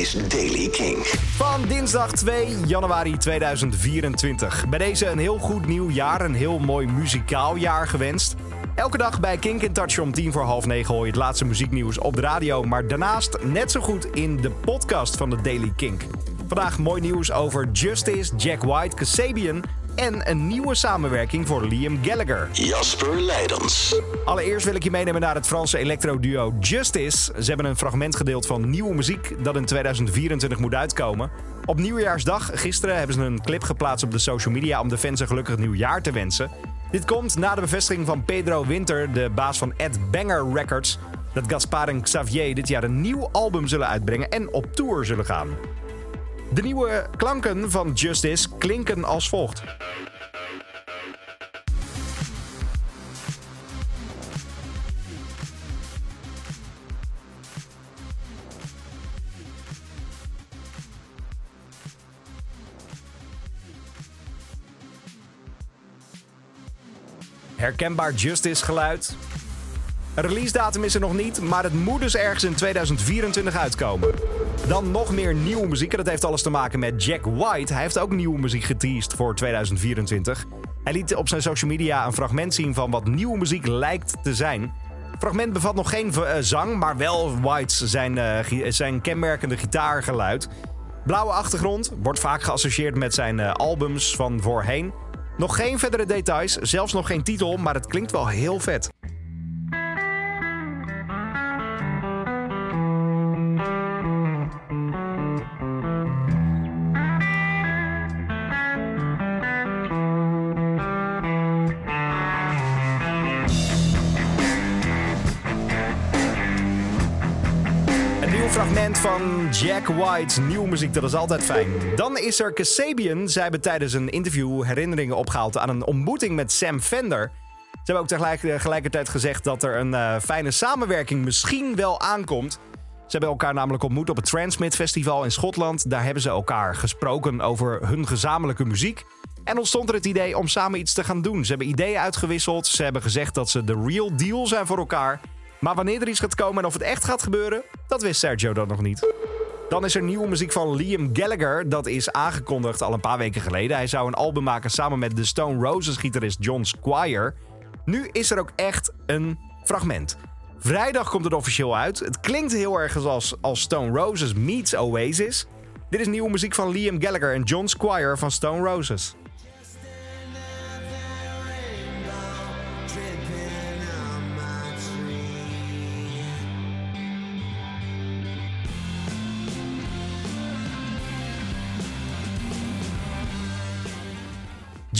is Daily King. Van dinsdag 2 januari 2024. Bij deze een heel goed nieuw jaar, een heel mooi muzikaal jaar gewenst. Elke dag bij Kink in Touch om tien voor half negen hoor je het laatste muzieknieuws op de radio. Maar daarnaast net zo goed in de podcast van de Daily Kink. Vandaag mooi nieuws over Justice, Jack White, Kasabian en een nieuwe samenwerking voor Liam Gallagher. Jasper Leidens. Allereerst wil ik je meenemen naar het Franse electro-duo Justice. Ze hebben een fragment gedeeld van nieuwe muziek dat in 2024 moet uitkomen. Op nieuwjaarsdag, gisteren, hebben ze een clip geplaatst op de social media om de fans een gelukkig nieuwjaar te wensen. Dit komt na de bevestiging van Pedro Winter, de baas van Ed Banger Records, dat Gaspar en Xavier dit jaar een nieuw album zullen uitbrengen en op tour zullen gaan. De nieuwe klanken van Justice klinken als volgt. Herkenbaar Justice geluid. Een release datum is er nog niet, maar het moet dus ergens in 2024 uitkomen. Dan nog meer nieuwe muziek. En dat heeft alles te maken met Jack White. Hij heeft ook nieuwe muziek geteased voor 2024. Hij liet op zijn social media een fragment zien van wat nieuwe muziek lijkt te zijn. Het fragment bevat nog geen uh, zang, maar wel White's zijn, uh, zijn kenmerkende gitaargeluid. Blauwe achtergrond wordt vaak geassocieerd met zijn uh, albums van voorheen. Nog geen verdere details, zelfs nog geen titel, maar het klinkt wel heel vet. Een fragment van Jack White's nieuwe muziek, dat is altijd fijn. Dan is er Kasabian. Zij hebben tijdens een interview herinneringen opgehaald aan een ontmoeting met Sam Fender. Ze hebben ook tegelijkertijd gezegd dat er een uh, fijne samenwerking misschien wel aankomt. Ze hebben elkaar namelijk ontmoet op het Transmit Festival in Schotland. Daar hebben ze elkaar gesproken over hun gezamenlijke muziek. En ontstond er het idee om samen iets te gaan doen. Ze hebben ideeën uitgewisseld. Ze hebben gezegd dat ze de real deal zijn voor elkaar. Maar wanneer er iets gaat komen en of het echt gaat gebeuren, dat wist Sergio dan nog niet. Dan is er nieuwe muziek van Liam Gallagher. Dat is aangekondigd al een paar weken geleden. Hij zou een album maken samen met de Stone Roses gitarist John Squire. Nu is er ook echt een fragment. Vrijdag komt het officieel uit. Het klinkt heel erg als, als Stone Roses meets Oasis. Dit is nieuwe muziek van Liam Gallagher en John Squire van Stone Roses.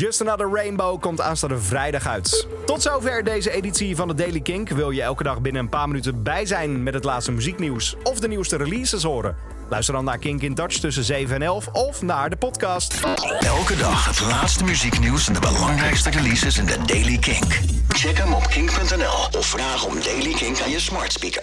Just Another Rainbow komt aanstaande vrijdag uit. Tot zover deze editie van de Daily Kink. Wil je elke dag binnen een paar minuten bij zijn met het laatste muzieknieuws of de nieuwste releases horen? Luister dan naar Kink in Touch tussen 7 en 11 of naar de podcast. Elke dag het laatste muzieknieuws en de belangrijkste releases in de Daily Kink. Check hem op kink.nl of vraag om Daily Kink aan je smart speaker.